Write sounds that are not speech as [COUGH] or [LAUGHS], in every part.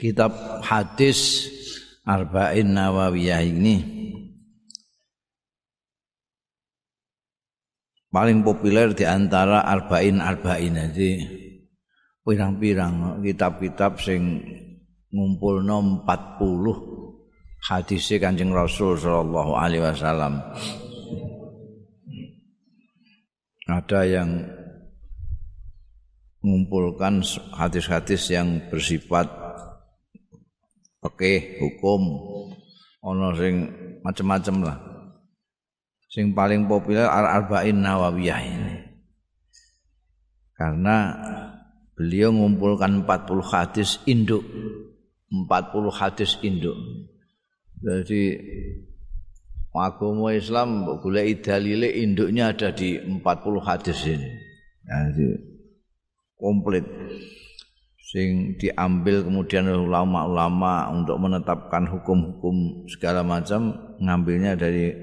kitab hadis Arba'in Nawawiyah ini. Paling populer di antara Arba'in Arba'in. Jadi pirang-pirang kitab-kitab sing ngumpul 40 hadis Kanjeng Rasul sallallahu alaihi wasallam. Ada yang mengumpulkan hadis-hadis yang bersifat oke hukum. Ono sing macam-macam lah. Sing paling populer Al-Arba'in Nawawiyah ini. Karena beliau mengumpulkan 40 hadis induk. 40 hadis induk. Jadi agama Islam boleh dalile induknya ada di 40 hadis ini. Jadi komplit sing diambil kemudian ulama-ulama untuk menetapkan hukum-hukum segala macam ngambilnya dari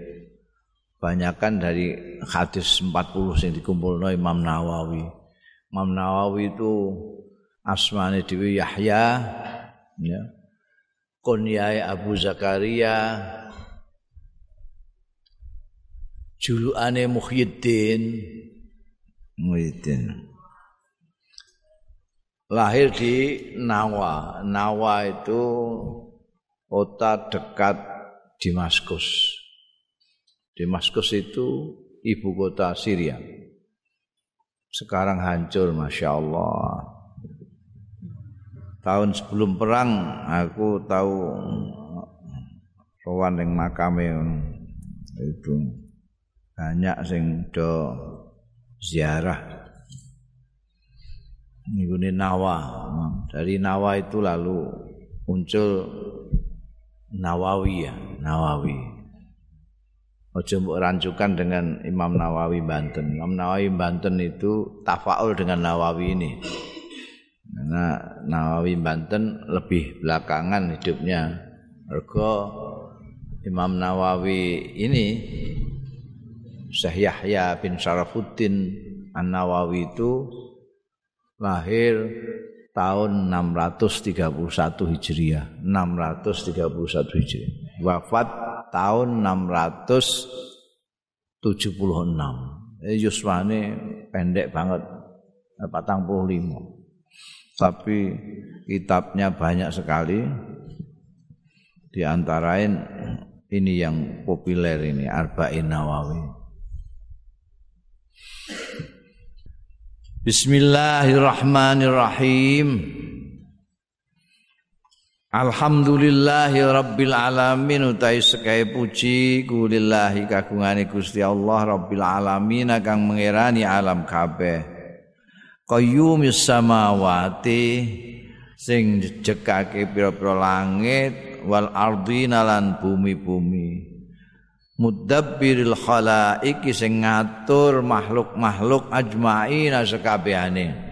banyakkan dari hadis 40 sing dikumpulno Imam Nawawi. Imam Nawawi itu asmane Dewi Yahya ya. Kunyai Abu Zakaria julukane Muhyiddin Muhyiddin lahir di Nawa. Nawa itu kota dekat Damaskus Damaskus itu ibu kota Syria. Sekarang hancur Masya Allah. Tahun sebelum perang aku tahu sowan yang makame itu. Banyak sing do ziarah ini Nawa dari Nawa itu lalu muncul Nawawi ya Nawawi Ojo mbok rancukan dengan Imam Nawawi Banten. Imam Nawawi Banten itu tafaul dengan Nawawi ini. Karena Nawawi Banten lebih belakangan hidupnya. Ergo Imam Nawawi ini Syekh Yahya bin Syarafuddin An-Nawawi itu lahir tahun 631 Hijriah. 631 Hijriah. Wafat tahun 676. Eh yuswane pendek banget. 45. Tapi kitabnya banyak sekali. Di antarain ini yang populer ini Arba'in Nawawi. Bismillahirrahmanirrahim. Alhamdulillahi rabbil alamin utai sekai puji kulillahi kagungane Gusti Allah rabbil alamin kang mengerani alam kabeh. Qayyumis samawati sing jejekake pira-pira langit wal ardina lan bumi-bumi. Mudabbiril khalaiki sing ngatur makhluk-makhluk ajmaina sekabehane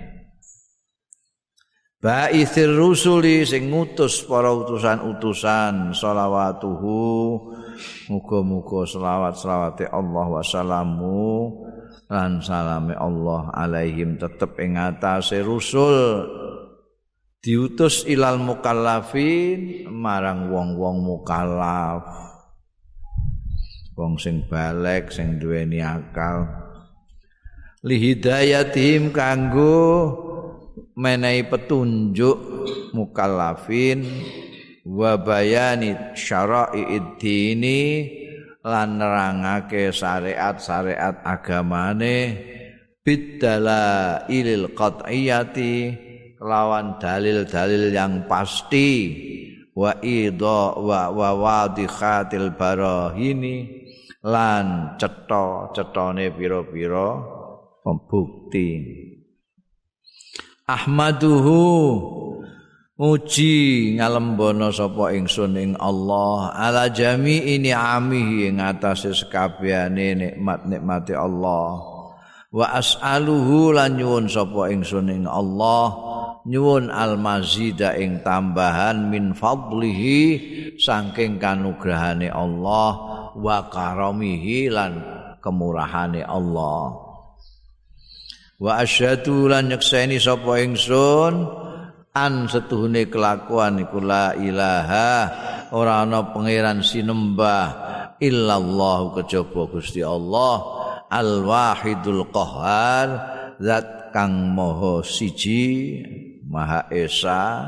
Ba'ithir rusuli sing ngutus para utusan-utusan shalawatuhu muga-muga selawat-selawate Allah wa salamu lan salame Allah alaihim tetep ing atase rusul. Diutus ilal mukallafin marang wong-wong mukallaf wong sing balek sing duweni akal. Li hidayatihim kanggo menehi petunjuk mukallafin wa bayani syara'i dini lan nerangake syariat-syariat agamane bidala ilil qat'iyati lawan dalil-dalil yang pasti wa idha wa wa wadikhatil barahini lan cetha-cethane pira-pira pembukti Ahmaduhu muji ngalembono sapa ingsun ing Allah. Ala jami'i ni'amihi ing atase sekabehane nikmat-nikmate Allah. Wa as'aluhu lan nyuwun sapa ingsun ing Allah. Nyuwun almazida ing tambahan min fadlihi saking kanugrahane Allah wa karamihi lan kemurahane Allah. Wa asyhadu lan nyekseni sapa ingsun an setuhune kelakuan iku la ilaha ora ana pangeran sinembah illallah kejaba Gusti Allah al wahidul qahhar zat kang maha siji maha esa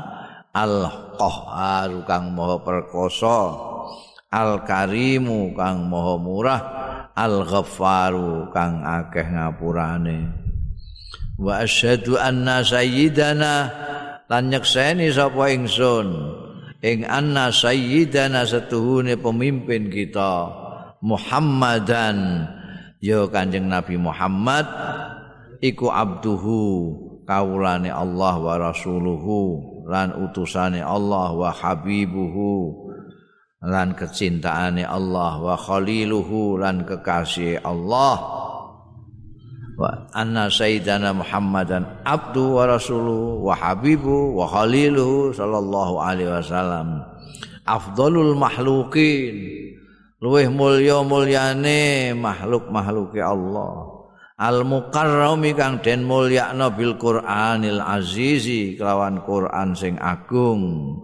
al qahhar kang maha perkasa al karimu kang maha murah al ghaffaru kang akeh ngapurane. Wa asyhadu anna sayyidana lan nyekseni sapa ingsun ing anna sayyidana setuhune pemimpin kita Muhammadan. Ya Kanjeng Nabi Muhammad iku abduhu kawulane Allah wa rasuluhu lan utusane Allah wa habibuhu lan kecintaane Allah wa khaliluhu lan kekasih Allah. Wa anna sayyidana muhammadan abdu wa rasuluhu wa habibu wa khaliluhu sallallahu alaihi wasallam. Afdalul makhlukin luweh mulya mulyane makhluk makhluke Allah. Al mukarrami kang den mulyakna bil qur'anil azizi kelawan Quran sing agung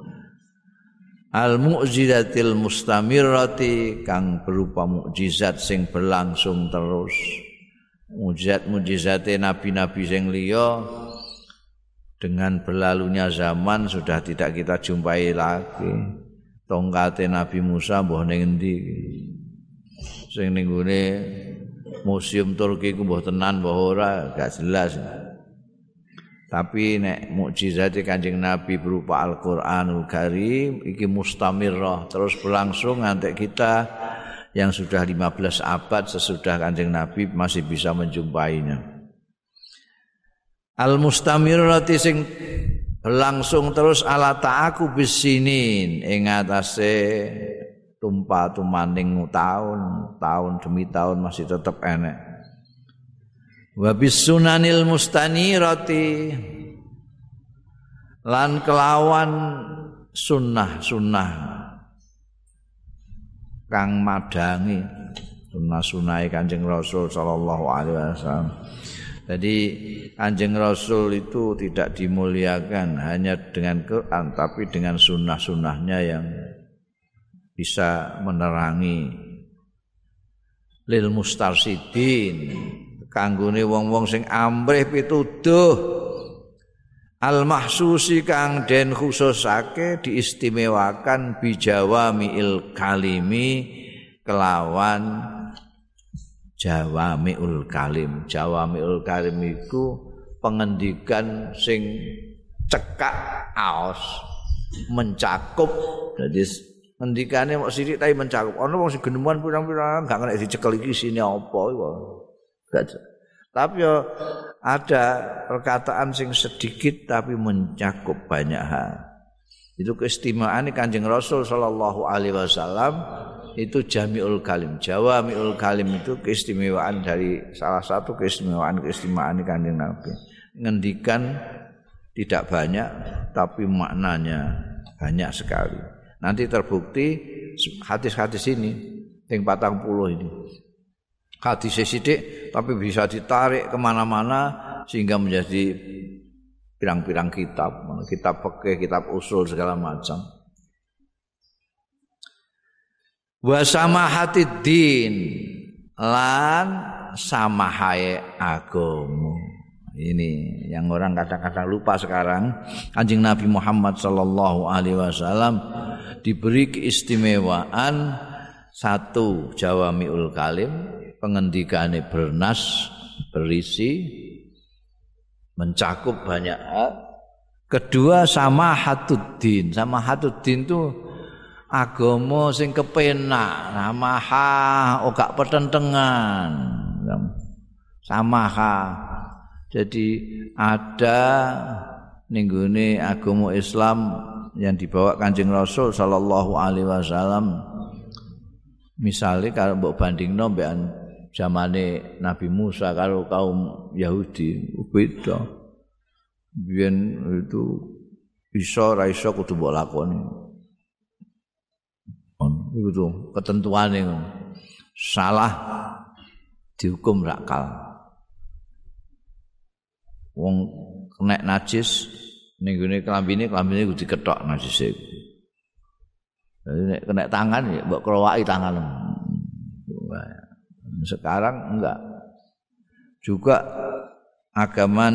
al mu'jizatil mustamirrati kang berupa mukjizat sing berlangsung terus mujizat-mujizate nabi-nabi sing liya dengan berlalunya zaman sudah tidak kita jumpai lagi. Tongkate Nabi Musa mbah ning endi? Sing ning museum Turki ku mbah tenan mbah ora, gak jelas. Tapi nek mukjizat Kanjeng Nabi berupa Al-Qur'anul Karim iki mustamirrah terus berlangsung ngantek kita yang sudah 15 abad sesudah Kanjeng Nabi masih bisa menjumpainya. Al mustamirati sing berlangsung terus ala ta'aku bisinin ing atase tumpah tumaning tahun, tahun demi tahun masih tetap enek. Wa bisunanil mustanirati. Lan kelawan sunnah-sunnah. Kang madangi sunah-sunah Kanjeng Rasul sallallahu alaihi wasallam. Jadi Kanjeng Rasul itu tidak dimuliakan hanya dengan Quran tapi dengan sunnah-sunnahnya yang bisa menerangi lil mustarsidin kanggone wong-wong sing amrih pituduh. Al mahsusi kang den khususake diistimewakan bijawamiil kalimi kelawan jawamiul kalim. Jawamiul kalim iku pengendikan sing cekak aos mencakup. Jadi ngendikane mok sithik tapi mencakup. Ana wong sing genemuan pirang-pirang gak kena dicekel iki sini apa iku gak Tapi ya ada perkataan sing sedikit tapi mencakup banyak hal. Itu keistimewaan Kanjeng Rasul sallallahu alaihi wasallam itu Jamiul Kalim. Jawamiul Kalim itu keistimewaan dari salah satu keistimewaan keistimewaan Kanjeng Nabi. Ngendikan tidak banyak tapi maknanya banyak sekali. Nanti terbukti hadis-hadis ini yang patang puluh ini hadis sidik tapi bisa ditarik ke mana-mana sehingga menjadi pirang-pirang kitab, kitab pekeh, kitab usul segala macam. Wa hati din lan samahai agama. Ini yang orang kadang-kadang lupa sekarang. Anjing Nabi Muhammad sallallahu alaihi wasallam diberi keistimewaan satu Jawamiul Kalim pengendikane bernas berisi mencakup banyak hal. Kedua sama hatuddin. Sama hatuddin itu agama sing kepenak, ha ora pertentangan. ha Jadi ada ninggune agama Islam yang dibawa Kanjeng Rasul sallallahu alaihi wasallam. Misalnya kalau mbok bandingno mbek zamane Nabi Musa karo kaum Yahudi beda. Biyen itu bisa ra iso kudu mbok lakoni. Iku tuh ketentuane salah dihukum rakal. Wong kena najis ning gone klambine klambine kudu diketok najise Jadi nek kena tangan ya mbok krowaki tangan. Sekarang enggak. Juga agama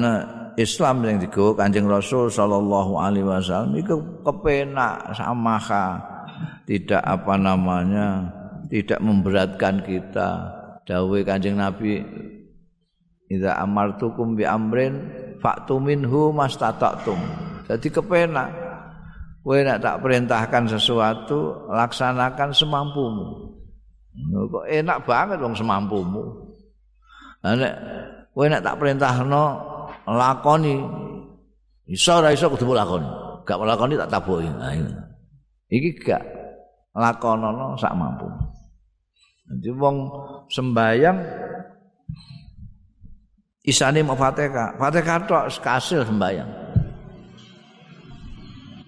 Islam yang digawa Kanjeng Rasul sallallahu alaihi wasallam itu kepenak samaha tidak apa namanya tidak memberatkan kita dawuh Kanjeng Nabi Idza amartukum bi amrin fa'tu minhu mastata'tum. Jadi kepenak. Kowe nek tak perintahkan sesuatu, laksanakan semampumu. Kok enak banget wong semampumu. Lah nek kowe nek tak perintahno lakoni iso ora iso kudu lakoni. Gak lakoni tak tabuki. Nah, iki gak lakonono sak mampu. Jadi wong sembayang isane mau Fatihah. Fatihah tok kasil sembayang.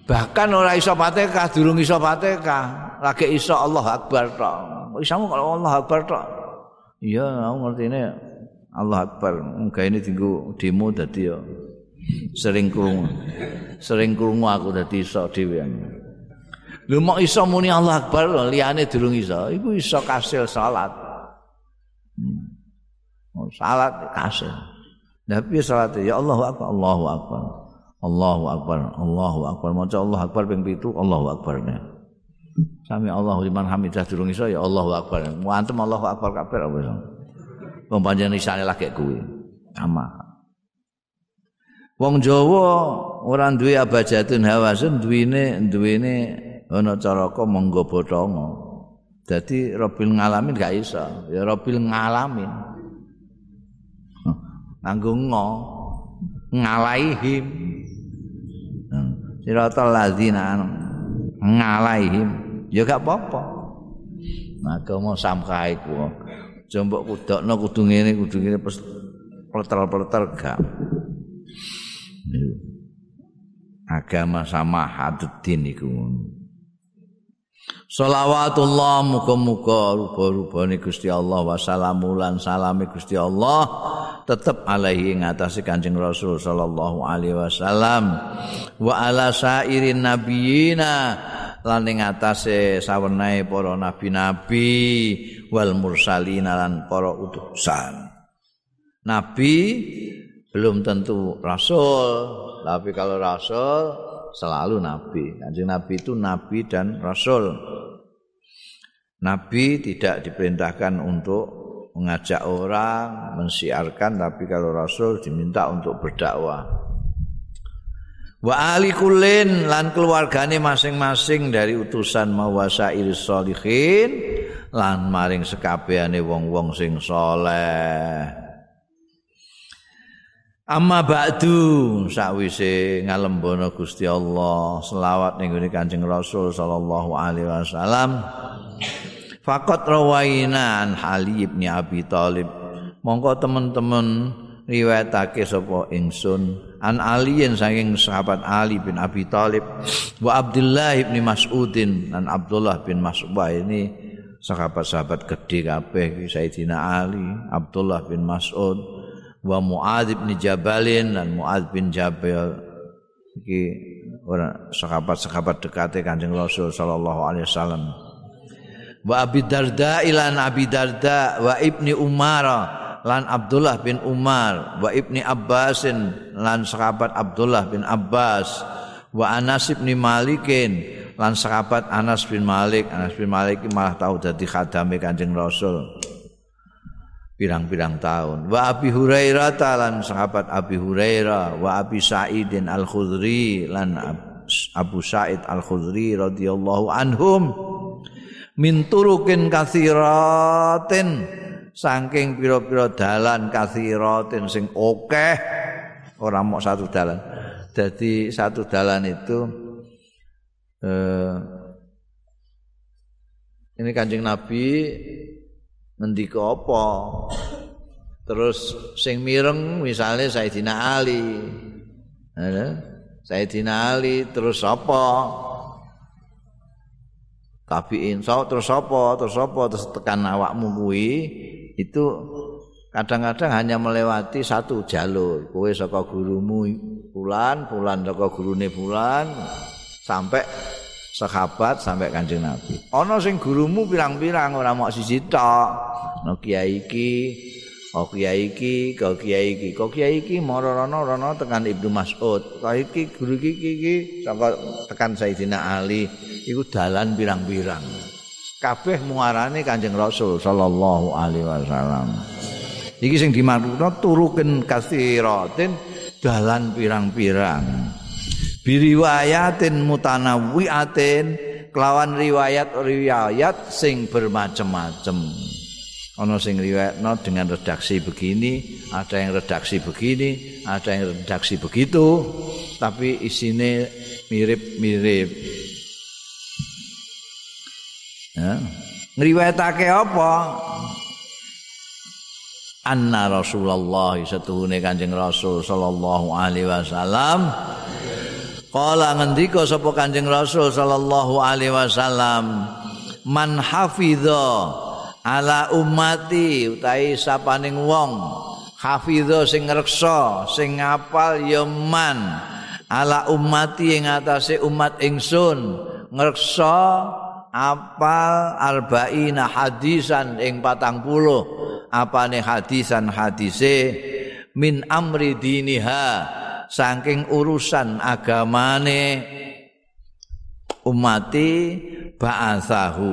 Bahkan ora iso Fatihah, durung iso Fatihah, lagi iso Allah Akbar tok. Isamu kalau Allah Akbar tok. Iya, aku ngerti ini Allah Akbar. Enggak ini tinggu demo dadi ya sering krungu. Sering krungu aku dadi iso dhewe. Lho mok iso muni Allah Akbar liyane durung iso. Iku iso kasil salat. Hmm. salat kasil. Tapi salat ya Allahu Akbar, Allahu Akbar. Allahu Akbar, Allahu Akbar. Maca Allah Akbar ping 7, Allahu Akbar. Sami Allahu liman hamidah durung iso ya Allahu Akbar. Muantem Allahu Akbar kabeh apa iso. Wong panjenengan isane lagi kuwi. Ama. Wong Jawa ora duwe abajatun hawasun duwene duwene ana caraka monggo bothonga. Dadi Robil ngalamin gak iso. Ya Robil ngalamin. Nganggo ngo ngalaihim. Siratal ladzina ngalaihim. Ya gak apa-apa. Maka mau samkah iku. Jombok kudokno kudu ngene kudu ngene pleter-pleter gak. Agama sama haduddin iku. Salawatullah muga-muga rupa-rupane Gusti Allah wa salamulan salame Gusti Allah tetep alaihi ing atase Kanjeng Rasul sallallahu alaihi wasallam wa ala sairin nabiyina lan ing atase sawenae para nabi-nabi wal mursalin lan para utusan. Nabi belum tentu rasul, tapi kalau rasul selalu nabi. Kanjeng Nabi itu nabi dan rasul. Nabi tidak diperintahkan untuk mengajak orang, mensiarkan, tapi kalau rasul diminta untuk berdakwah. Wa ali kullin lan keluargane masing-masing dari utusan mawasail sholihin lan maring sekabehane wong-wong sing saleh. Amma ba'du sakwise ngalembono Gusti Allah selawat ning Kanjeng Rasul sallallahu alaihi wasallam. Fakot rawaina an Ali bin Abi Thalib. Monggo teman-teman riwayatake sapa ingsun an Ali yang saking sahabat Ali bin Abi Thalib wa Abdullah bin Mas'udin dan Abdullah bin Mas'ud ini sahabat-sahabat gede kabeh Sayyidina Ali, Abdullah bin Mas'ud wa Muadz bin Jabalin dan Muadz bin Jabal. Iki ora sahabat-sahabat dekate Kanjeng Rasul sallallahu alaihi wasallam. Wa Abi Darda ilan Abi Darda wa Ibni Umar lan Abdullah bin Umar wa Ibni Abbasin lan sahabat Abdullah bin Abbas wa Anas bin Malikin lan sahabat Anas bin Malik Anas bin Malik malah tahu dadi khadame Kanjeng Rasul pirang-pirang tahun. Wa Abi Hurairah lan sahabat Abi Hurairah, wa Abi Sa'idin Al-Khudri lan Abu Sa'id Al-Khudri radhiyallahu anhum min turukin kathiratin saking pira-pira dalan kathiratin sing akeh ora mok satu dalan. Jadi satu dalan itu eh, ini Kanjeng Nabi ngendika apa? Terus sing mireng misalnya Sayyidina Ali. Sayyidina Ali terus apa? Tabiin so terus apa? Terus apa? Terus tekan awakmu kuwi itu kadang-kadang hanya melewati satu jalur. Kowe saka gurumu bulan bulan saka gurune bulan sampai sahabat sampai kanjeng Nabi. Ana sing gurumu pirang-pirang ora mok siji tok. No kiai iki Oh kiai iki, kau kiai iki, kau kiai iki moro rono rono tekan Ibnu Mas'ud. Kau iki guru iki iki saka tekan Sayyidina Ali, iku dalan pirang-pirang. Kabeh muarane Kanjeng Rasul sallallahu alaihi wasallam. iki sing dimaksudna turuken kasiratin dalan pirang-pirang. Biriwayatin mutanawwiatin kelawan riwayat-riwayat sing bermacam-macam ana sing riwayatno dengan redaksi begini ada yang redaksi begini ada yang redaksi begitu tapi isine mirip-mirip ya ngriwayatake apa? Anna Rasulullah setuhune Kanjeng Rasul sallallahu alaihi wasallam. Kala ngendika sapa Kanjeng Rasul sallallahu alaihi wasallam? Man hafidha ala ummati utahe sapaning wong. Hafidha sing ngreksa sing ngapal ya man. Ala ummati ing atase umat ingsun. Ngreksa apal arba'ina hadisan ing patang puluh. Apane hadisan hadise? Min amri diniha saking urusan agamane. Umati ba'athahu.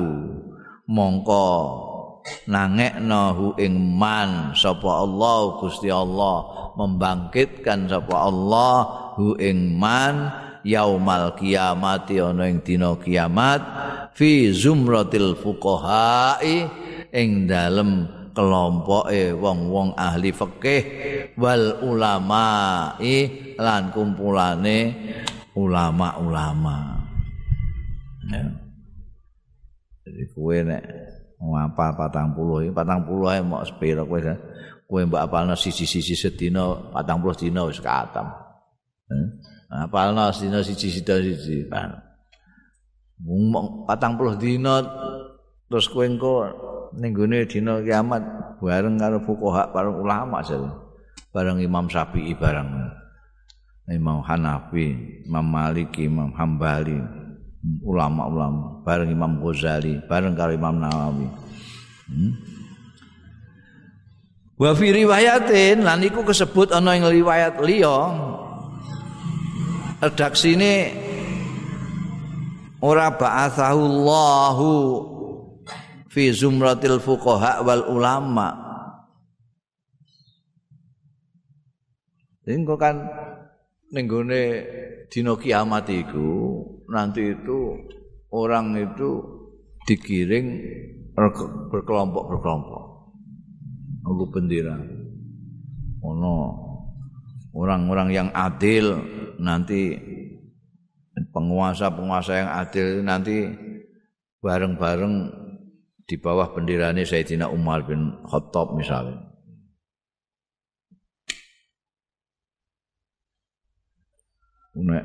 Mongko nangekno ing man sapa Allah Gusti Allah. Membangkitkan sapa Allah hu ing man yaumal kiamati ana ing dina kiamat fi zumratil fuqaha'i ing dalem kelompoke wong-wong ahli fikih wal ulama lan kumpulane ulama-ulama. Ya. Jadi kue nek ngapal patang puluh ini patang puluh aja mau sepiro kue kan kue mbak apalna sisi-sisi patang puluh dino wis katam apalna sedino sisi-sisi sisi patang puluh dino terus kue engko ning gone dina kiamat bareng karo fuqaha para ulama jare. Bareng Imam Syafi'i bareng Imam Hanafi Imam Maliki Imam Hambali ulama-ulama bareng Imam Ghazali bareng karo Imam Nawawi. Hmm? Wa fi riwayatin lan iku kesebut ana ing riwayat liya redaksine ora ba'athahu Allahu fi zumratil fuqaha wal ulama. Engko kan ning gone dina kiamat iku nanti itu orang itu digiring berkelompok-berkelompok. Aku bendera. Ono orang-orang yang adil nanti penguasa-penguasa yang adil nanti bareng-bareng di bawah benderane Sayyidina Umar bin Khattab misalnya. Nek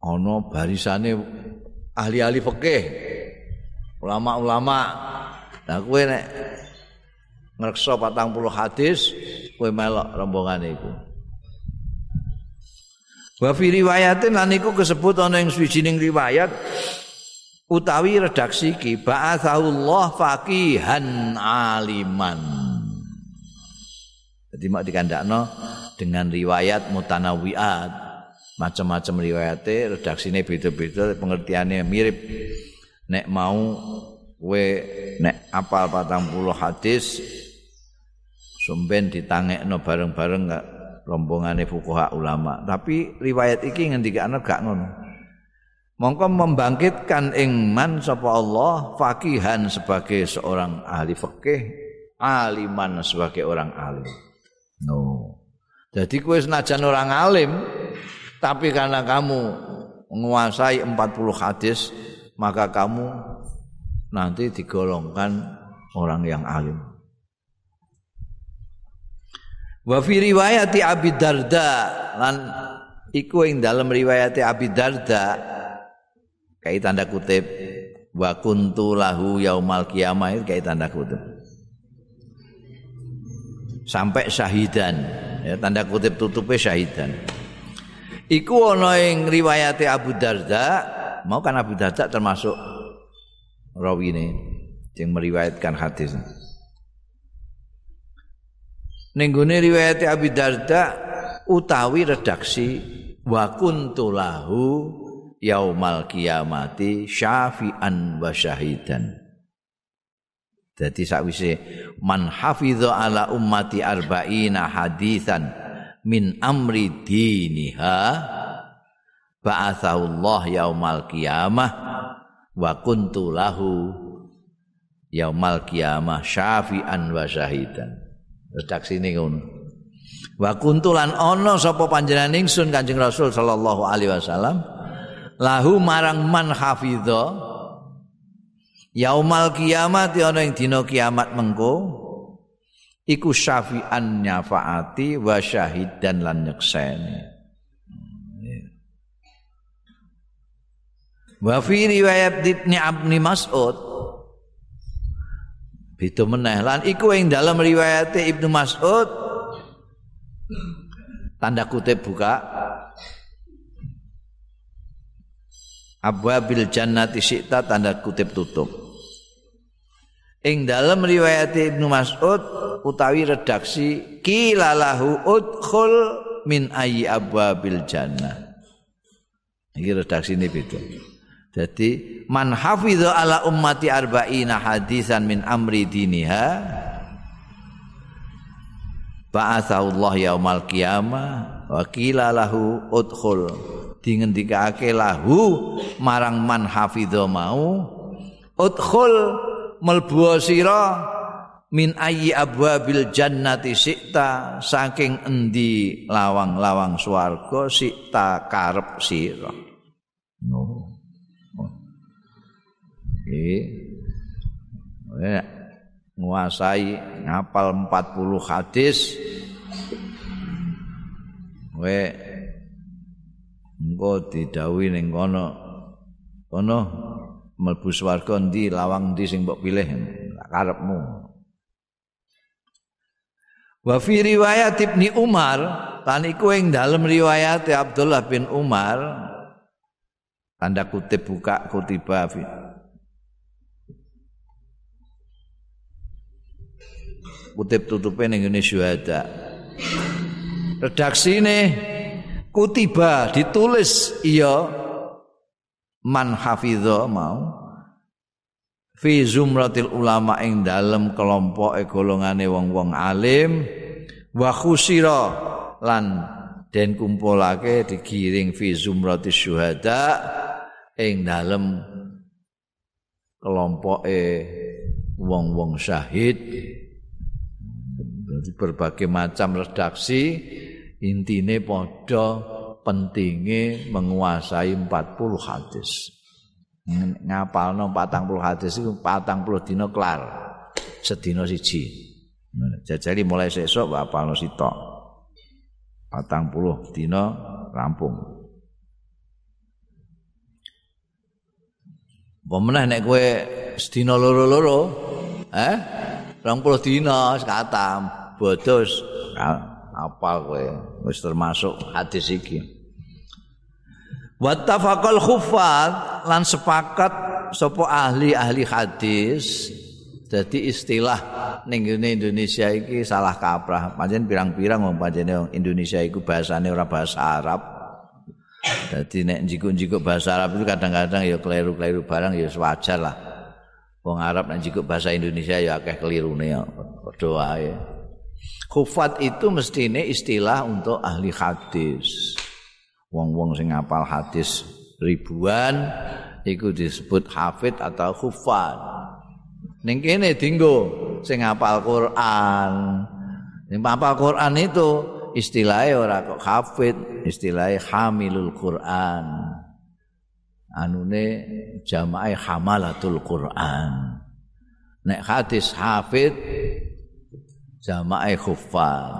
ana barisane ahli-ahli fikih, ulama-ulama. Lah kowe nek ngreksa 40 hadis, kowe melok rombongan iku. Wa fi riwayatin lan iku kesebut ana ing swijining riwayat utawi redaksi ki ba'athahullah faqihan aliman. Jadi mak dikandakno dengan riwayat mutanawiat. Macam-macam riwayate redaksine beda-beda, pengertiannya mirip. Nek mau we nek apal 40 hadis sumben ditangekno bareng-bareng gak rombongane fuqaha ulama. Tapi riwayat iki ngendikane gak ngono. mongko membangkitkan ing man sapa Allah fakihan sebagai seorang ahli fikih aliman sebagai orang alim no jadi kowe senajan orang alim tapi karena kamu menguasai 40 hadis maka kamu nanti digolongkan orang yang alim wa fi riwayati Abi Darda. Lan iku ing dalam riwayati Abi Darda. Kayak tanda kutip wa kuntu lahu yaumal qiyamah itu kayak tanda kutip. Sampai syahidan. Ya tanda kutip tutupe syahidan. Iku ana ing riwayate Abu Darda. Mau kan Abu Darda termasuk rawi ini yang meriwayatkan hadis Nenggone riwayat Abi Darda utawi redaksi wa kuntu lahu yaumal kiamati syafi'an wa syahidan. Jadi sakwise man hafidha ala ummati arba'ina hadithan min amri diniha ba'athahu Allah yaumal qiyamah wa kuntu lahu yaumal qiyamah syafi'an wa syahidan. Redaksi ini ngono. Wa kuntulan ana sapa panjenengan ingsun Kanjeng Rasul sallallahu alaihi wasallam lahu marang man hafidha yaumal kiamat ana ing dina kiamat mengko iku syafi'an nyafaati wa syahidan lan nyekseni. Wa fi riwayat Ibnu Abni Mas'ud Itu meneh lan iku ing dalam riwayat Ibnu Mas'ud tanda kutip buka Abwabil jannati syi'ta tanda kutip tutup. Ing dalam riwayat Ibnu Mas'ud utawi redaksi kilalahu udkhul min ayyi abwabil jannah. Iki redaksi ini beda. Jadi man hafidha ala ummati arba'ina hadisan min amri diniha ba'athallahu yaumal qiyamah wa qila lahu udkhul dingendikake lahu marang man hafidha mau udkhul melbu sira min ayyi abwabil jannati sikta saking endi lawang-lawang swarga sikta karep sira no. Nguasai ngapal 40 hadis. Kowe engko didhawuhi ning kono. Kono mlebu swarga ndi lawang ndi sing mbok pilih? Karepmu. Wa fi riwayat Ibnu Umar lan iku ing dalem riwayat Abdullah bin Umar. Tanda kutip buka kutiba kutip tutupe ning ngene syuhada. Redaksi ini kutiba ditulis iya man hafidho mau fi zumratil ulama ing dalem kelompok golongane wong-wong alim wa khusira lan den kumpulake digiring fi zumratis syuhada ing dalem kelompoke wong-wong syahid berbagai macam redaksi intine padha pentinge menguasai 40 hadis. Ngapalno 40 hadis iku 40 dina kelar. Sedina siji. Jajari mulai sesuk apalno sitok. 40 dina rampung. Pemenah nek kowe sedina loro-loro, eh? 20 dina sekatam. Bodos apal kowe? Wis termasuk hadis iki. Wattafaqal khuffat lan sepakat sapa ahli-ahli hadis jadi istilah ning Indonesia iki salah kaprah. Pancen pirang-pirang wong pancene Indonesia iku bahasane ora bahasa Arab. Jadi nek jikuk-jikuk bahasa Arab itu kadang-kadang ya keliru-keliru barang ya wajar lah wong Arab nek jikuk bahasa Indonesia ya akeh kelirune ya padha wae Khufat itu mestine istilah untuk ahli hadis. Wong-wong sing ngapal hadis ribuan iku disebut hafid atau khufat. Ning kene dinggo sing ngapal Quran. Sing ngapal Quran itu istilahnya ora kok hafid, istilahnya hamilul Quran. Anune jamaah hamalatul Quran. Nek hadis hafid jamaah khuffal.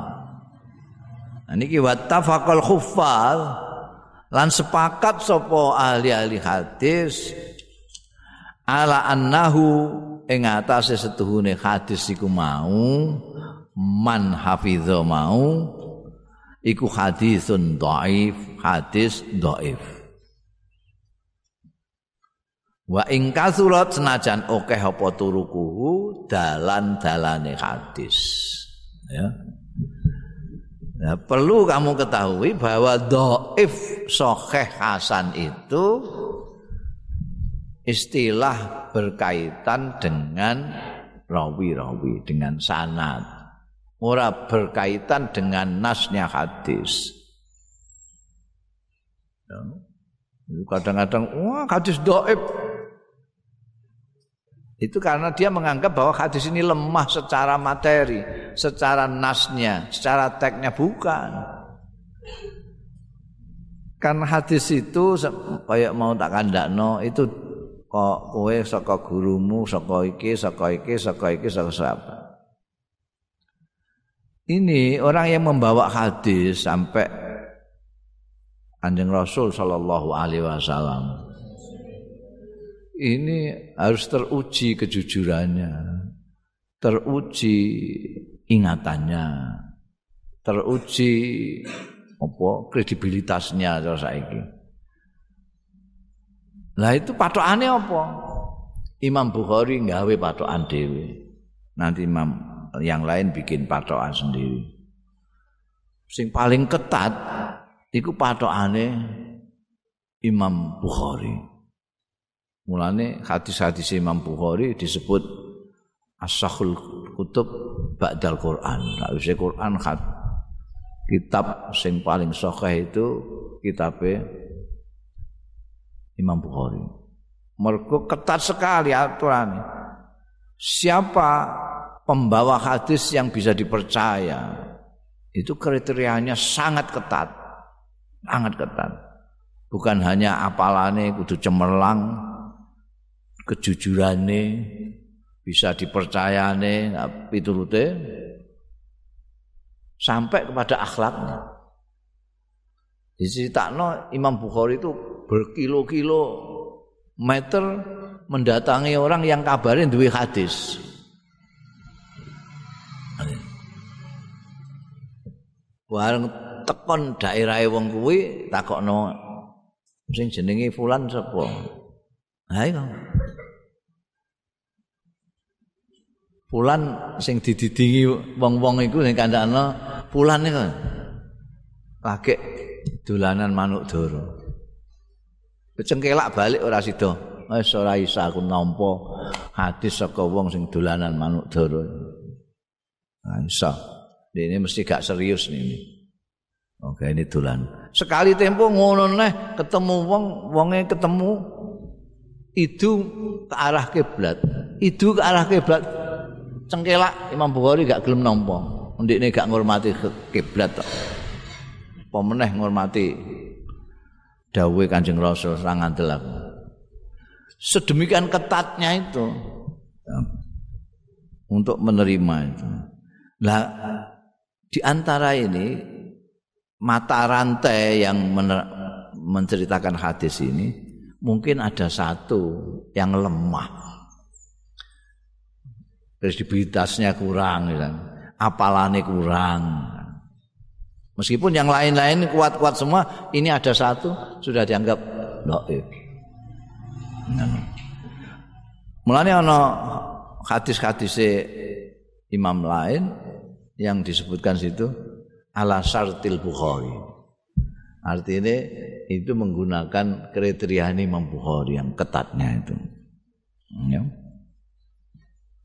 Nah, niki wattafaqal khuffal lan sepakat sapa ahli-ahli hadis ala annahu ing atase setuhune hadis iku mau man hafidho mau iku hadisun dhaif hadis dhaif wa ing kasurat senajan akeh apa turukuhu dalan-dalane hadis ya Nah, perlu kamu ketahui bahwa doif soheh hasan itu istilah berkaitan dengan rawi-rawi, dengan sanad. Ora berkaitan dengan nasnya hadis. Ya. Kadang-kadang, wah hadis doif. Itu karena dia menganggap bahwa hadis ini lemah secara materi, secara nasnya, secara teksnya bukan. Kan hadis itu kayak mau tak kandakno itu kok kowe saka gurumu, saka iki, saka iki, saka iki, saka siapa. Ini orang yang membawa hadis sampai Anjing Rasul Shallallahu Alaihi Wasallam ini harus teruji kejujurannya, teruji ingatannya, teruji apa kredibilitasnya cara saiki. Lah itu patokane apa? Imam Bukhari nggawe patokan dhewe. Nanti imam yang lain bikin patokan sendiri. Sing paling ketat iku patokane Imam Bukhari. Mulane hadis-hadis Imam Bukhari disebut as-sahul kutub ba'dal Quran. Nek wis Quran khat kitab sing paling sahih itu kitabe Imam Bukhari. Mergo ketat sekali aturan. Siapa pembawa hadis yang bisa dipercaya? Itu kriterianya sangat ketat. Sangat ketat. Bukan hanya apalane kudu cemerlang, kejujurane bisa dipercayane piturute sampai kepada akhlaknya. Diceritakno Imam Bukhari itu berkilo-kilo meter mendatangi orang yang kabarin duwe hadis. Warung tekon daerah wong kuwi takokno sing jenenge fulan sapa? Ha iku. Pulan sing dididingi wong-wong iku sing kandhane pulan iku. Lagi dolanan manuk doro. Kecengkelak balik ora sida. Wis ora iso aku nampa hadis saka wong sing dolanan manuk doro. Nah, iso. Ini mesti gak serius nih. Oke, ini dolan. Sekali tempo ngono neh ketemu wong, wonge ketemu itu ke arah kiblat. Itu ke arah kiblat. Cengkelak Imam Bukhari gak gelem nampa. Ndikne gak ngurmati kiblat. Apa meneh ngurmati dawuhe Kanjeng Rasul sang ngandel aku. Sedemikian ketatnya itu ya, untuk menerima itu. Lah di antara ini mata rantai yang menceritakan hadis ini mungkin ada satu yang lemah. Kredibilitasnya kurang, ya kan? apalane kurang. Meskipun yang lain-lain kuat-kuat semua, ini ada satu sudah dianggap dhaif. Mulane ana hadis-hadis imam lain yang disebutkan situ ala syartil Bukhari. Artinya itu menggunakan kriteria Imam Bukhari yang ketatnya itu. Ya.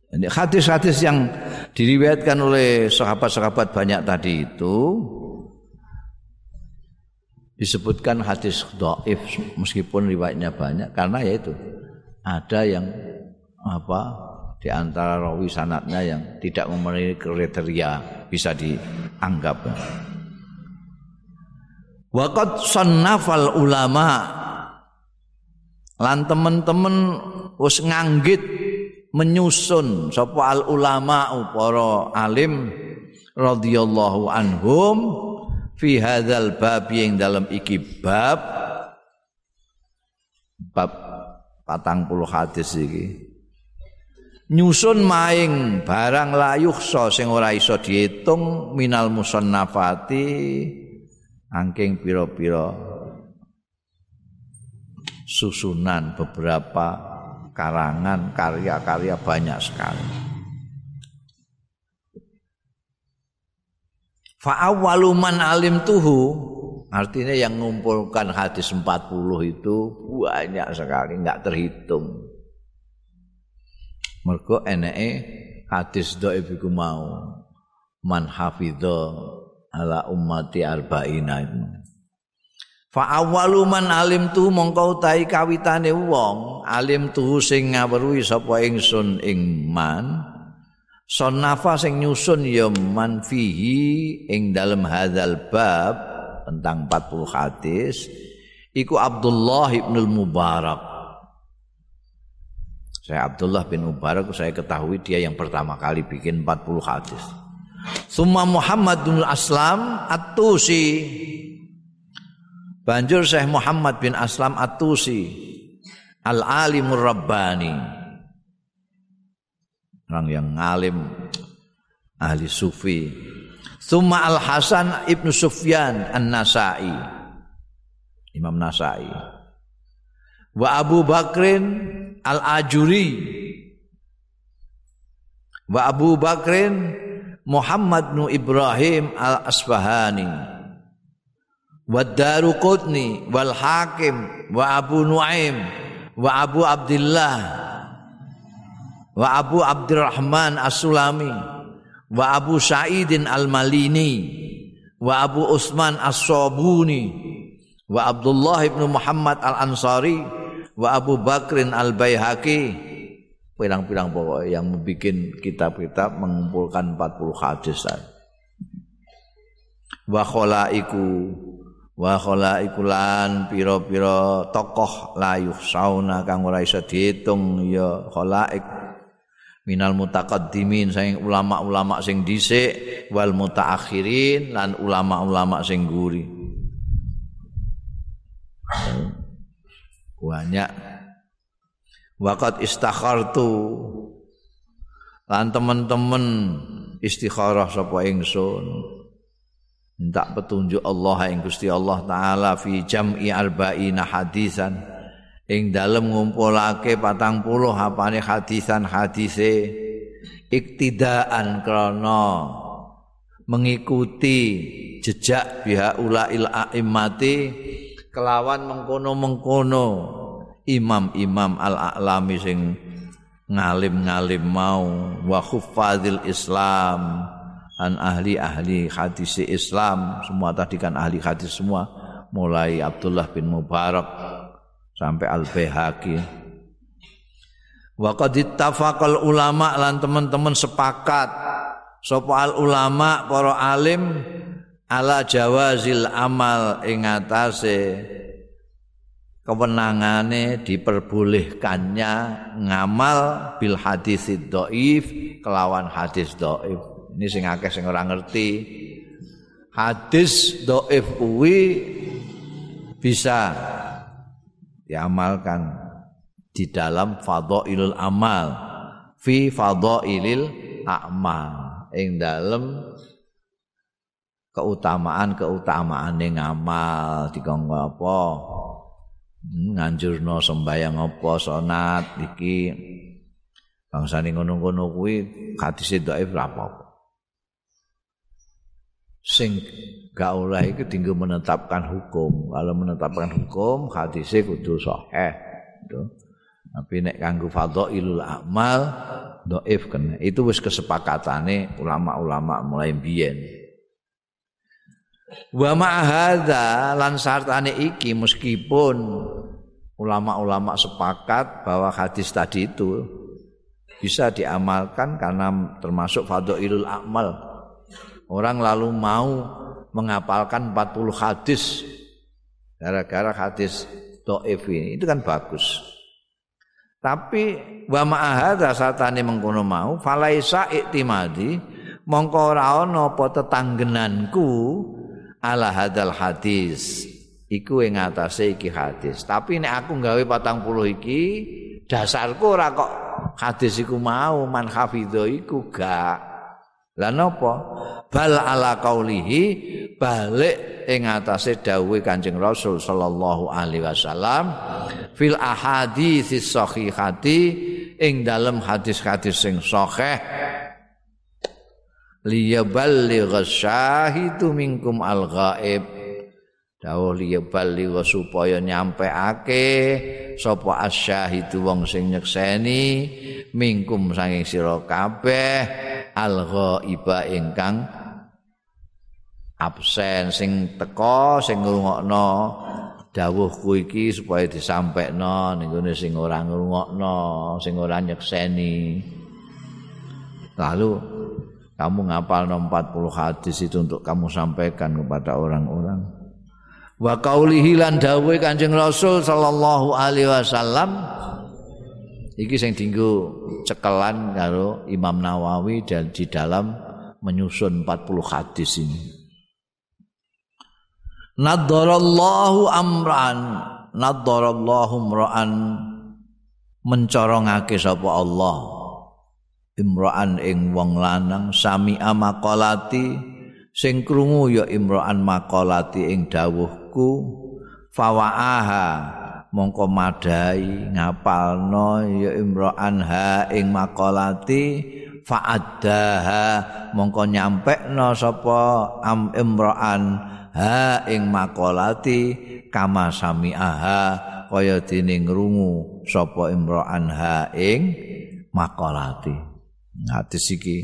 Hadis-hadis yang diriwayatkan oleh sahabat-sahabat banyak tadi itu disebutkan hadis doif meskipun riwayatnya banyak karena ya itu ada yang apa di antara rawi sanatnya yang tidak memenuhi kriteria bisa dianggap. Waqad sannafal ulama lan temen-temen wis nganggit menyusun sapa al ulama para alim radhiyallahu anhum fi hadzal bab yang dalam iki bab bab patang puluh hadis iki. Nyusun maing barang layuhsa sing ora iso diitung minal musannafati angking pira-pira susunan beberapa karangan karya-karya banyak sekali. Fa awwaluman alim tuhu artinya yang mengumpulkan hadis 40 itu banyak sekali nggak terhitung. Mergo eneke hadis dhaif iku mau. Man hafidha ala ummati arba'ina fa awwalu man alim tu mongko utahi kawitane wong alim tu sing ngawruhi sapa ingsun ing man sonafa sing nyusun ya man fihi ing dalem hadzal bab tentang 40 hadis iku Abdullah ibnul Mubarak Saya Abdullah bin Mubarak saya ketahui dia yang pertama kali bikin 40 hadis. Summa Muhammad bin Aslam At-Tusi. Banjur Syekh Muhammad bin Aslam At-Tusi. Al-Alimur Rabbani. Orang yang ngalim ahli sufi. Summa Al-Hasan Ibnu Sufyan An-Nasai. Imam Nasai. Wa Abu Bakrin Al-Ajuri wa Abu Bakrin Muhammad bin Ibrahim Al-Asfahani wa Daruqutni wal Hakim wa Abu Nuaim wa Abu Abdullah wa Abu Abdurrahman As-Sulami wa Abu Sa'idin Al-Malini wa Abu Usman As-Sabuni wa Abdullah ibn Muhammad Al-Ansari wa Abu Bakrin al Baihaqi pirang-pirang pokok yang membuat kitab-kitab mengumpulkan 40 hadis wa khalaiku wa khalaiku lan pira-pira tokoh layuh sauna kang ora iso diitung ya khalaik minal mutaqaddimin sing ulama-ulama sing dhisik wal mutaakhirin lan ulama-ulama sing guri. Banyak. Waqat istakhartu lan teman-teman istikharah sapa ingsun minta petunjuk Allah ing Gusti Allah taala fi jam'i arba'ina hadisan. Ing dalem ngumpulake 40 apane hadisan hadise. Iktidaan krana mengikuti jejak biha ulail a'immati kelawan mengkono-mengkono imam-imam al-a'lami sing ngalim-ngalim mau wa khuffadil Islam an ahli-ahli hadis Islam. Semua tadi kan ahli hadis semua. Mulai Abdullah bin Mubarak sampai Al-Baihaqi wa qad ittafaqal ulama lan teman-teman sepakat sapa al ulama para alim ala jawazil amal ing atase kewenangane diperbolehkannya ngamal bil hadis dhaif kelawan hadis dhaif ini sing akeh sing ora ngerti. Hadis dhaif kuwi bisa diamalkan di dalam fadhailul amal fi fadhailil amal ing dalam keutamaan-keutamaan yang ngamal dikongko apa hmm, nganjurno sembayang apa sonat iki. Bangsa ini ngono-ngono kuwi hadis itu apa sing gak oleh itu tinggal menetapkan hukum kalau menetapkan hukum hadisnya kudu sahih gitu. tapi nek kanggo fadhailul amal dhaif kan itu wis kesepakatane ulama-ulama mulai biyen Wa ma'hadza lan sartane iki meskipun ulama-ulama sepakat bahwa hadis tadi itu bisa diamalkan karena termasuk fadhailul amal. Orang lalu mau menghafalkan 40 hadis gara-gara hadis dhaif ini. Itu kan bagus. Tapi wa ma'hadza sartane mengkono mau falaisa iktimadi mongko ora ana apa tetanggenanku ala hadal hadis iku ing atase iki hadis tapi nek aku gawe 40 iki dasarku ora kok hadis iku mau man hafidho iku gak lah napa bal ala qaulihi balik ing atase dawuhe Kanjeng Rasul sallallahu alaihi wasallam fil ahaditsis sahihati ing dalam hadis-hadis sing sahih. Liyaballigh syahidu minkum al-ghaib dawuh liyabali supaya nyampeake sapa asyahidu wong sing nyekseni mingkum saking sira kabeh alghaiba ingkang absen. Sing teka sing ngrungokno dawuhku iki supaya disampaikno ning gone sing ora ngrungokno sing ora nyekseni. Lalu kamu ngapal 40 hadis itu untuk kamu sampaikan kepada orang-orang. Wa qaulihi lan dawuhe Kanjeng Rasul sallallahu alaihi wasallam iki sing dinggo cekelan karo Imam Nawawi dan di dalam menyusun 40 hadis ini. Nadharallahu amran nadharallahu imra'an mencorongake sapa Allah. Imra'an ing wong lanang sami amaqalati sing krungu ya imra'an maqalati ing dawuh iku fawaaha mongko madai ngapalno ya imra'an ha ing maqalati fa'addaha mongko nyampekno sapa am imra'an ha ing maqalati kama sami'aha kaya dene ngrungu sapa imra'an ha ing maqalati hadis iki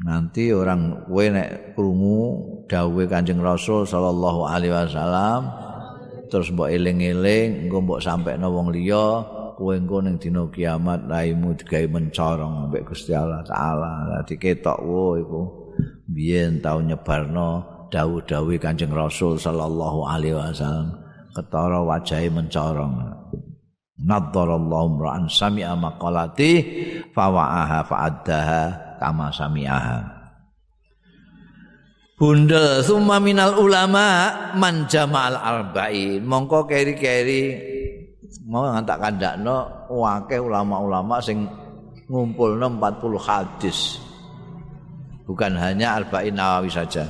nanti orang kowe nek krungu dawuhe Kanjeng Rasul sallallahu alaihi wasallam terus mbok eling-eling engko mbok sampekno wong liya kowe engko ning dina kiamat raimu digawe mencorong ambek Gusti Allah taala. Dadi ketok wo iku. Biyen tau nyebarno dawuh-dawuh Kanjeng Rasul sallallahu alaihi wasallam ketara wajahe mencorong. Nadharallahu ra'an sami'a maqalati fawa'aha fa'addaha kama sami'aha. Bunda summa minal ulama man jama'al arba'in mongko keri-keri mau ngantak kandakno wake ulama-ulama sing ngumpulno 40 hadis. Bukan hanya arba'in nawawi saja.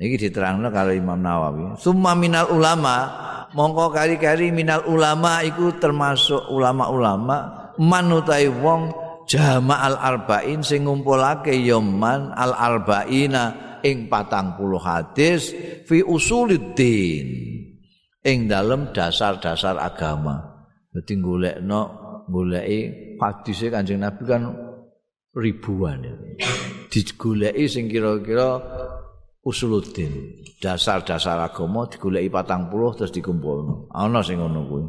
Ini diterangno kalau Imam Nawawi. Summa minal ulama mongko kari-kari minal ulama itu termasuk ulama-ulama manutai wong jama'al arba'in sing ngumpulake yoman al arba'ina ing patang puluh hadis fi usuluddin ing dalam dasar-dasar agama. Dadi golekno goleki hadise Kanjeng Nabi kan ribuan digoleki sing kira-kira usuluddin dasar-dasar agama digoleki patang puluh terus dikumpulno. Ana sing ngono kuwi.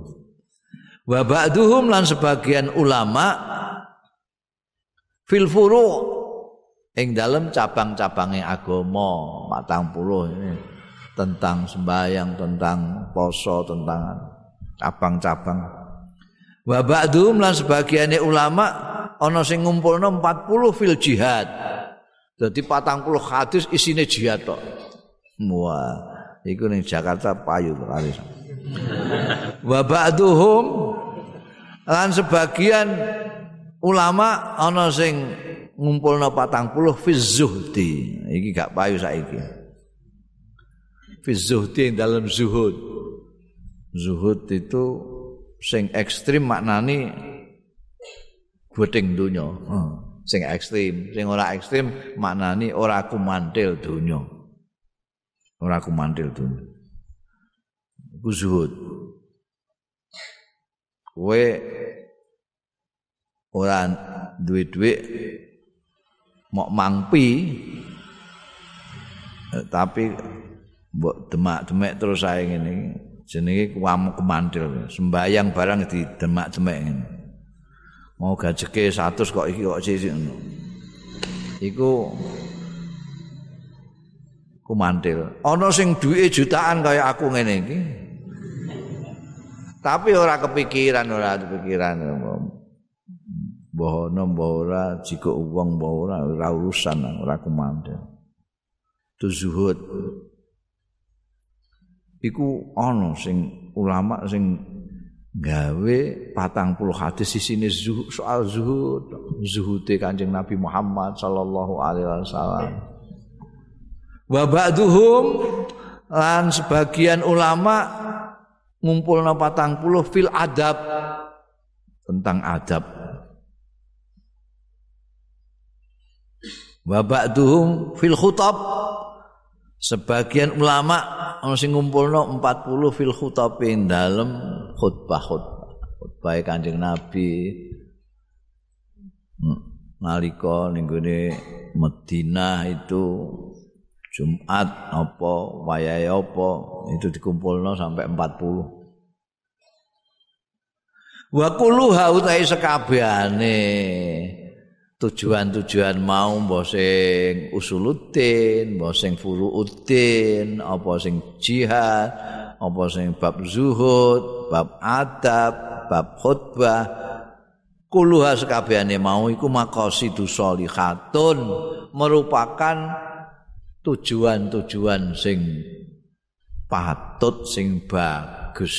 Wa ba'duhum lan sebagian ulama fil ing dalam cabang-cabangnya agama matang puluh ini. Tentang sembahyang tentang poso tentang cabang-cabang. Wa ba'dhum lan sebagiannya ulama ana sing ngumpulno 40 fil jihad. Dadi 40 hadis isine jihad tok. Wah iku ning Jakarta payu kali wa ba'dhum lan sebagian ulama ana sing ngumpulna patang puluh fi zuhdi. Iki gak payu saiki. Fi zuhdi dalam zuhud. Zuhud itu sing ekstrim maknani guting dunya hmm. sing ekstrim. Sing ora ekstrim maknani ora kumantil dunya ora kumantil dunya iku zuhud. Kowe ora duwe-duwe mok mangpi. Eh, tapi mbok demak-demek terus sae ngene jenenge kuam kemantil sembayang barang di demak-demek ngene. Mau gajeke 100 kok iki kok sik iku kumantil ana sing duwe jutaan kaya aku ngene iki. Tapi ora kepikiran ora kepikiran bohono mbah ora jika wong mbah ora ora urusan ora kumandhe tu zuhud. Iku ana sing ulama sing gawe patang puluh hadis sini zuhud, soal zuhud. Zuhude kanjeng Nabi Muhammad sallallahu alaihi wasallam. Wa lan sebagian ulama ngumpulna patang puluh fil adab. Tentang adab wa ba'duhum fil khutab. Sebagian ulama ono sing ngumpulno 40 fil khutabin dalem khutbah-khutbah khutbah Kanjeng Nabi. Hmm, nalika ning Madinah itu Jumat apa wayahe apa itu dikumpulno sampai 40 Wa kulluha utahe sekabehane tujuan-tujuan mau mbok sing usuluddin, mbok sing furuuddin, apa sing jihad, apa sing bab zuhud, bab adab, bab khutbah, kuluha sekabehane mau iku maqasidu sholihatun merupakan tujuan-tujuan sing patut sing bagus.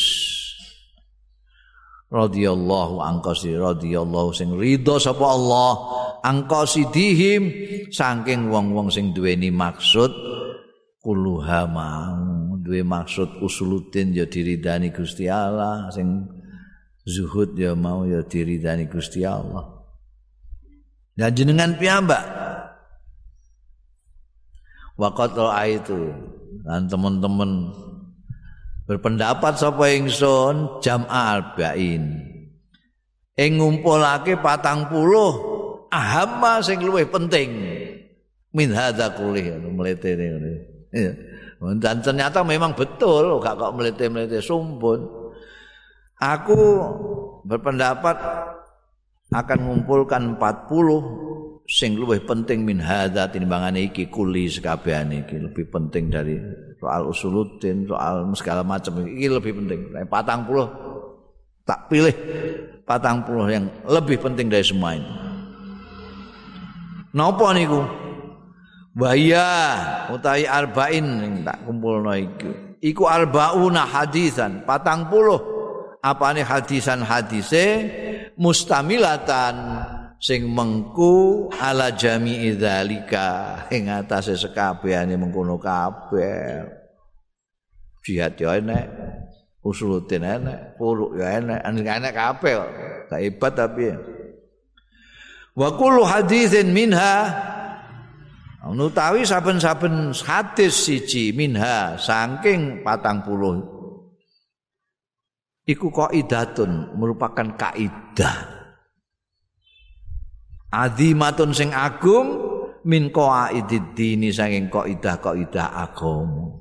radhiyallahu angkasi radhiyallahu sing ridho sapa Allah angkasi dihim saking wong-wong sing duweni maksud kuluha mau. Duwe maksud usuluddin ya diridani Gusti Allah sing zuhud ya mau ya diridani Gusti Allah. Dan jenengan piyambak? Waqat itu dan teman-teman berpendapat sapa ingsun jam arba'in ing ngumpulake patang puluh ahamma sing luwih penting. Min hadza kulih mlete ngene dan ternyata memang betul gak kok melete-melete sumpun. Aku berpendapat akan mengumpulkan 40 sing luwih penting min hadza timbangane iki kuli sekabehane iki. Lebih penting dari soal usuluddin, soal segala macam ini lebih penting. Patang puluh tak pilih patang puluh yang lebih penting dari semua ini. Napa niku? Bahaya utawi arba'in yang tak kumpulno iku. Iku arba'una hadisan, patang puluh. Apa hadisan hadise? Mustamilatan sing mengku ala jami'i dzalika. Ing atase sekabehane mengkono kabeh. Jihad yo enek usulutin enek puruk yo enek. Enek kabeh kok hebat tapi wa kullu haditsin minha. Nutawi saben-saben hadis siji minha saking patang puluh. Iku kaidatun merupakan kaidah. Azimatun sing agung min qaidid dini saking kaidah kaidah agama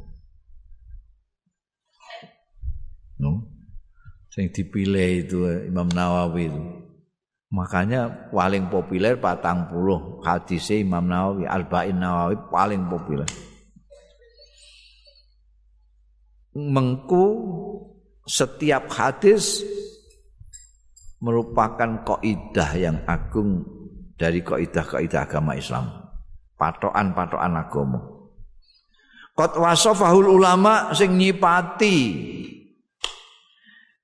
no sing dipilih itu Imam Nawawi itu makanya paling populer patang puluh hadis Imam Nawawi Al-Ba'in Nawawi paling populer mengku setiap hadis merupakan kaidah yang agung dari kaidah-kaidah agama Islam. Patokan-patokan agama. Qad ulama sing nyipati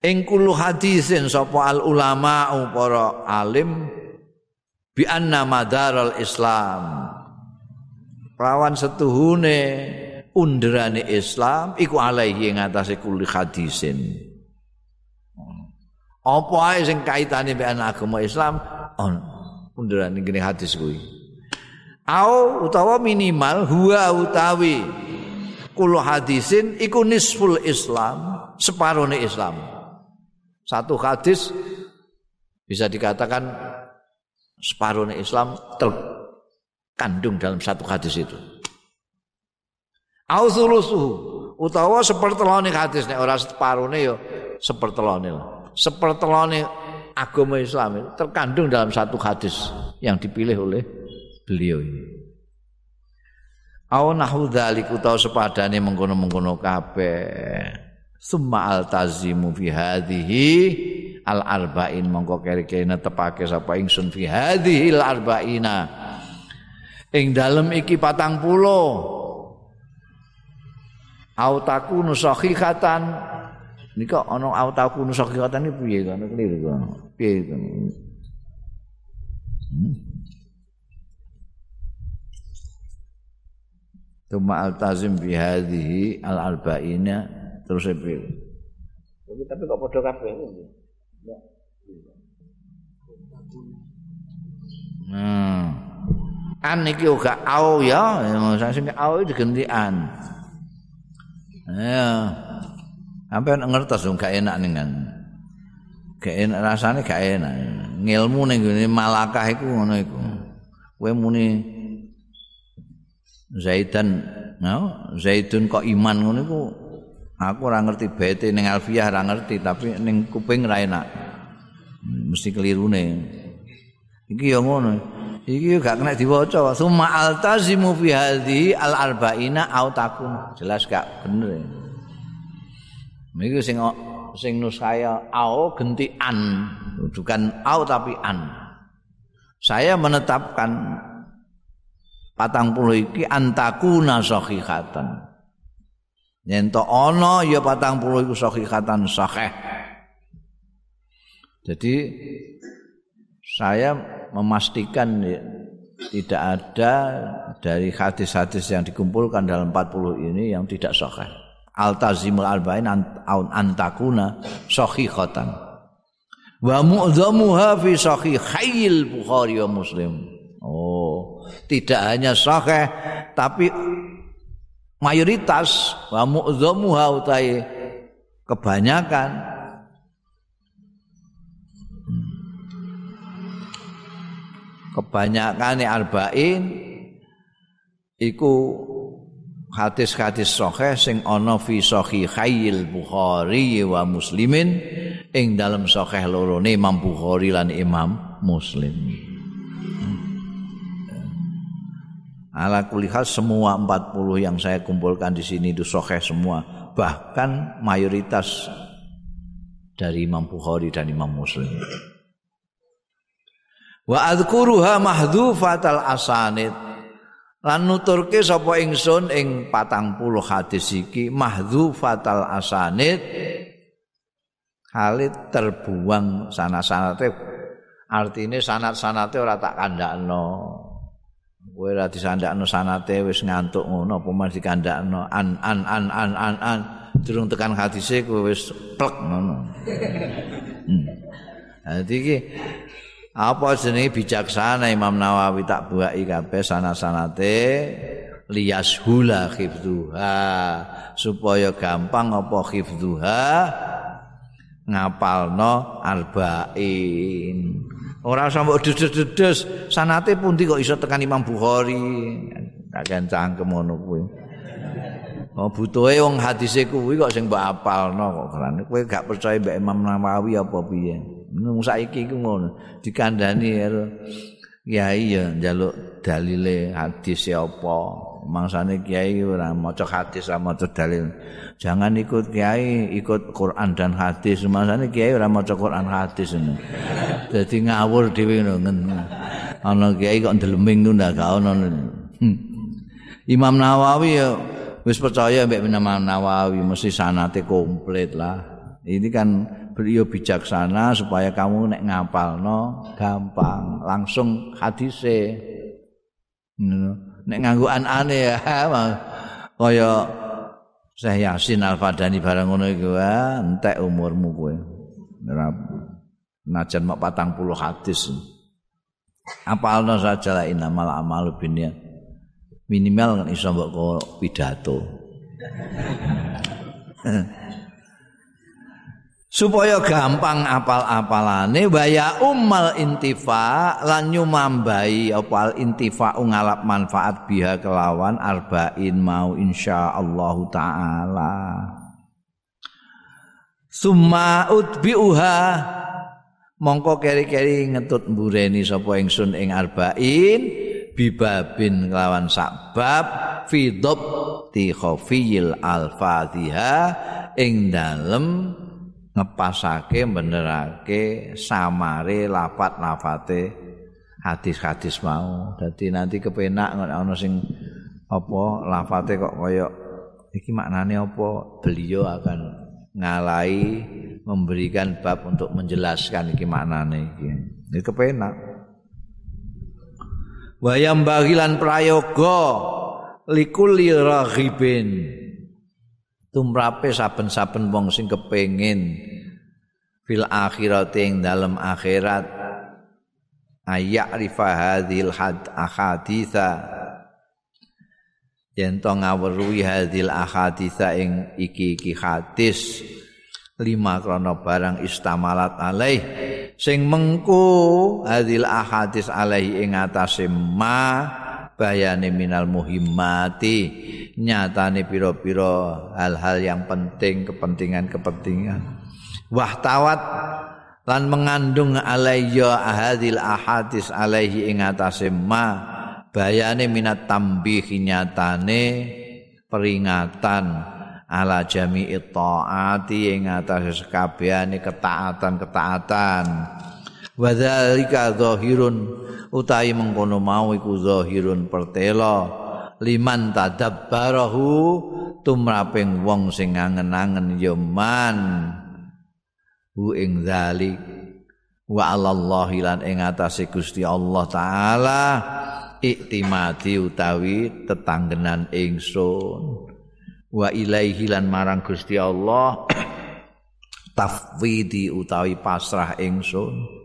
ing kulo hadisin sapa al ulama para alim bi anna madaral Islam. Rawan setuhune underane Islam iku alaihi ing atase kulo hadisin. Apa ae sing kaitane mbek agama Islam? Oh, munduran ngene hadis kuwi au utawa minimal huwa utawi kulo hadisin iku nisful Islam separone Islam satu hadis bisa dikatakan separuhnya Islam terkandung dalam satu hadis itu au thuluthuhu utawa sepertelone hadis nek ora separuhnya ya sepertelone sepertelone agama Islam itu terkandung dalam satu hadis yang dipilih oleh beliau ini. Aw nahu dzalik utawa sepadane mengkono-mengkono kabeh. Summa altazimu fi hadhihi al arba'in mongko kere-kere tepake sapa ingsun fi hadhihi al arba'ina. Ing dalem iki patang puluh. Au takunu sahihatan nika ana autaku nusakihatan iki piye kan keliru kan piye kan hmm. Tuma altazim bi hadhihi al arba'ina terus piye Tapi tapi kok padha kabeh Nah, an iki uga au ya, sing au diganti an. Ya. Sampai ngertos dong gak enak nih kan. Gak enak rasanya gak enak. Ngilmu nih gini malakah itu ngono itu. Kue muni Zaidan, no? Zaidun kok iman ngono itu. Aku ora ngerti bete ning Alfiyah ora ngerti tapi ning kuping ra enak. Mesti keliru nih. Iki ya ngono. Iki gak kena diwaca. Summa altazimu fi hadhi al arba'ina au takun. Jelas gak bener. Niku sing sing nuskaya au genti an, bukan au tapi an. Saya menetapkan patang puluh iki antakuna sahihatan. Yen to ana ya patang puluh iku sahihatan sahih. Jadi saya memastikan ya, tidak ada dari hadis-hadis yang dikumpulkan dalam 40 ini yang tidak sahih. altazimul arba'in antakuna sahihatan wa mu'dhamuha fi sahihil bukhari wa muslim oh tidak hanya sahih tapi mayoritas wa mu'dhamuha utai kebanyakan kebanyakan arba'in iku hadis-hadis sahih sing ana fi sahihail Bukhari wa Muslimin ing dalam sahih loro Imam Bukhari lan Imam Muslim. Ala kulihal semua 40 yang saya kumpulkan di sini itu sahih semua, bahkan mayoritas dari Imam Bukhari dan Imam Muslim. Wa adzkuruha mahdhufatal asanid. Lan nuturke sapa ingsun ing patang puluh hadis iki mahdzufatal asanid halit terbuang sana-sanate artine sanat-sanate ora tak kandakno kowe ora disandakno sanate wis ngantuk ngono apa mas dikandakno? An an an an an an. Durung tekan hadise kowe wis plek ngono. Hmm. Jadi iki apa jenenge bijaksana Imam Nawawi tak buai kabeh sana-sanate liyas hula khifduha supaya gampang apa khifduha? Ngapalno arba'in ora usah mbok dedes-dedes sanate pundi kok iso tekan Imam Bukhari kakek cangkem ngono kuwi Oh butuhe wong hadise kuwi kok sing mbok apalno kok kerane kowe gak percaya mbek Imam Nawawi apa piye. Nung saiki iku ngono dikandani ya njaluk dalile hadis apa. Mangsane kiai ora maca hadis sama maca dalil. Jangan ikut kiai, ikut Quran dan hadis. Mangsane kiai ora maca Quran hadis ngono. Dadi ngawur dhewe ngono. Ana kiai kok ndeleming ngono ndak ono. Hmm. Imam Nawawi ya wis percaya mbek Imam Nawawi mesti sanate komplit lah. Ini kan beliau bijaksana supaya kamu nek ngapalno gampang, langsung hadise. Nek nganggo anane [LAUGHS] ya kaya Syekh Yasin Al-Fadani barang ngono iku entek umurmu kowe. Najan mak 40 hadis. Apalno saja la inamal amalu binniyat. minimal kan iso mbok pidato [LAUGHS] supaya gampang apal-apalane waya ummal intifa lan nyumambai opal intifa ngalap manfaat biha kelawan arba'in mau insyaallah taala. Summa utbiuha mongko keri-keri ngetut mbureni sapa ingsun ing arba'in bibabin kelawan sakbab fi dhabti khafiyil alfadhiha ing dalem ngepasake benerake samare lafat-lafate hadis-hadis mau dadi nanti kepenak ana sing apa lafate kok kaya iki maknane apa beliau akan ngalai memberikan bab untuk menjelaskan iki maknane iki. Iki kepenak. Wayam bagilan prayoga likulli raghibin. Tumrape saben-saben wong sing kepengin fil akhirat ing dalam akhirat. Ayak rifa hadil had ahaditha. Yen to ngawruhi hadil ahaditha ing iki-iki hadis lima krono barang istamalat alaih. Sing mengku hadil ahadis alaih ing atase ma bayane minal muhimmati. Nyatane pira-pira hal-hal yang penting kepentingan-kepentingan. Wahtawat lan mengandung alayya ahadil ahadis alaihi ing atase ma. Bayane minat tambih nyatane peringatan ala jami'i taati ing atase sekabehane ketaatan-ketaatan wa dzalika zahirun utahi mengkono mau iku zahirun pertelo liman tadabbarahu tumraping wong sing angen-angen ya man. Hu ing zalik wa alallahi lan ing atase Gusti Allah taala iktimati utawi tetanggenan ingsun. Wa ilaihi lan marang Gusti Allah [CLEARS THROAT] tafwidi utawi pasrah ingsun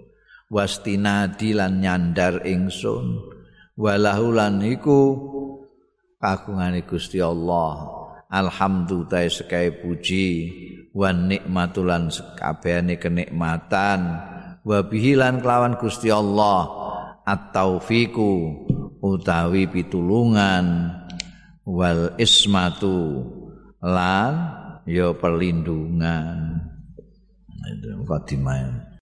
wastinadi lan nyandar ingsun. Walahu lan iku kagungane Gusti Allah. Alhamdulillah sekai puji wan nikmatulan sekabehane kenikmatan. Wa bihilan kelawan Gusti Allah. At-taufiku utawi pitulungan. Wal ismatu lan ya perlindungan. Itu kadimah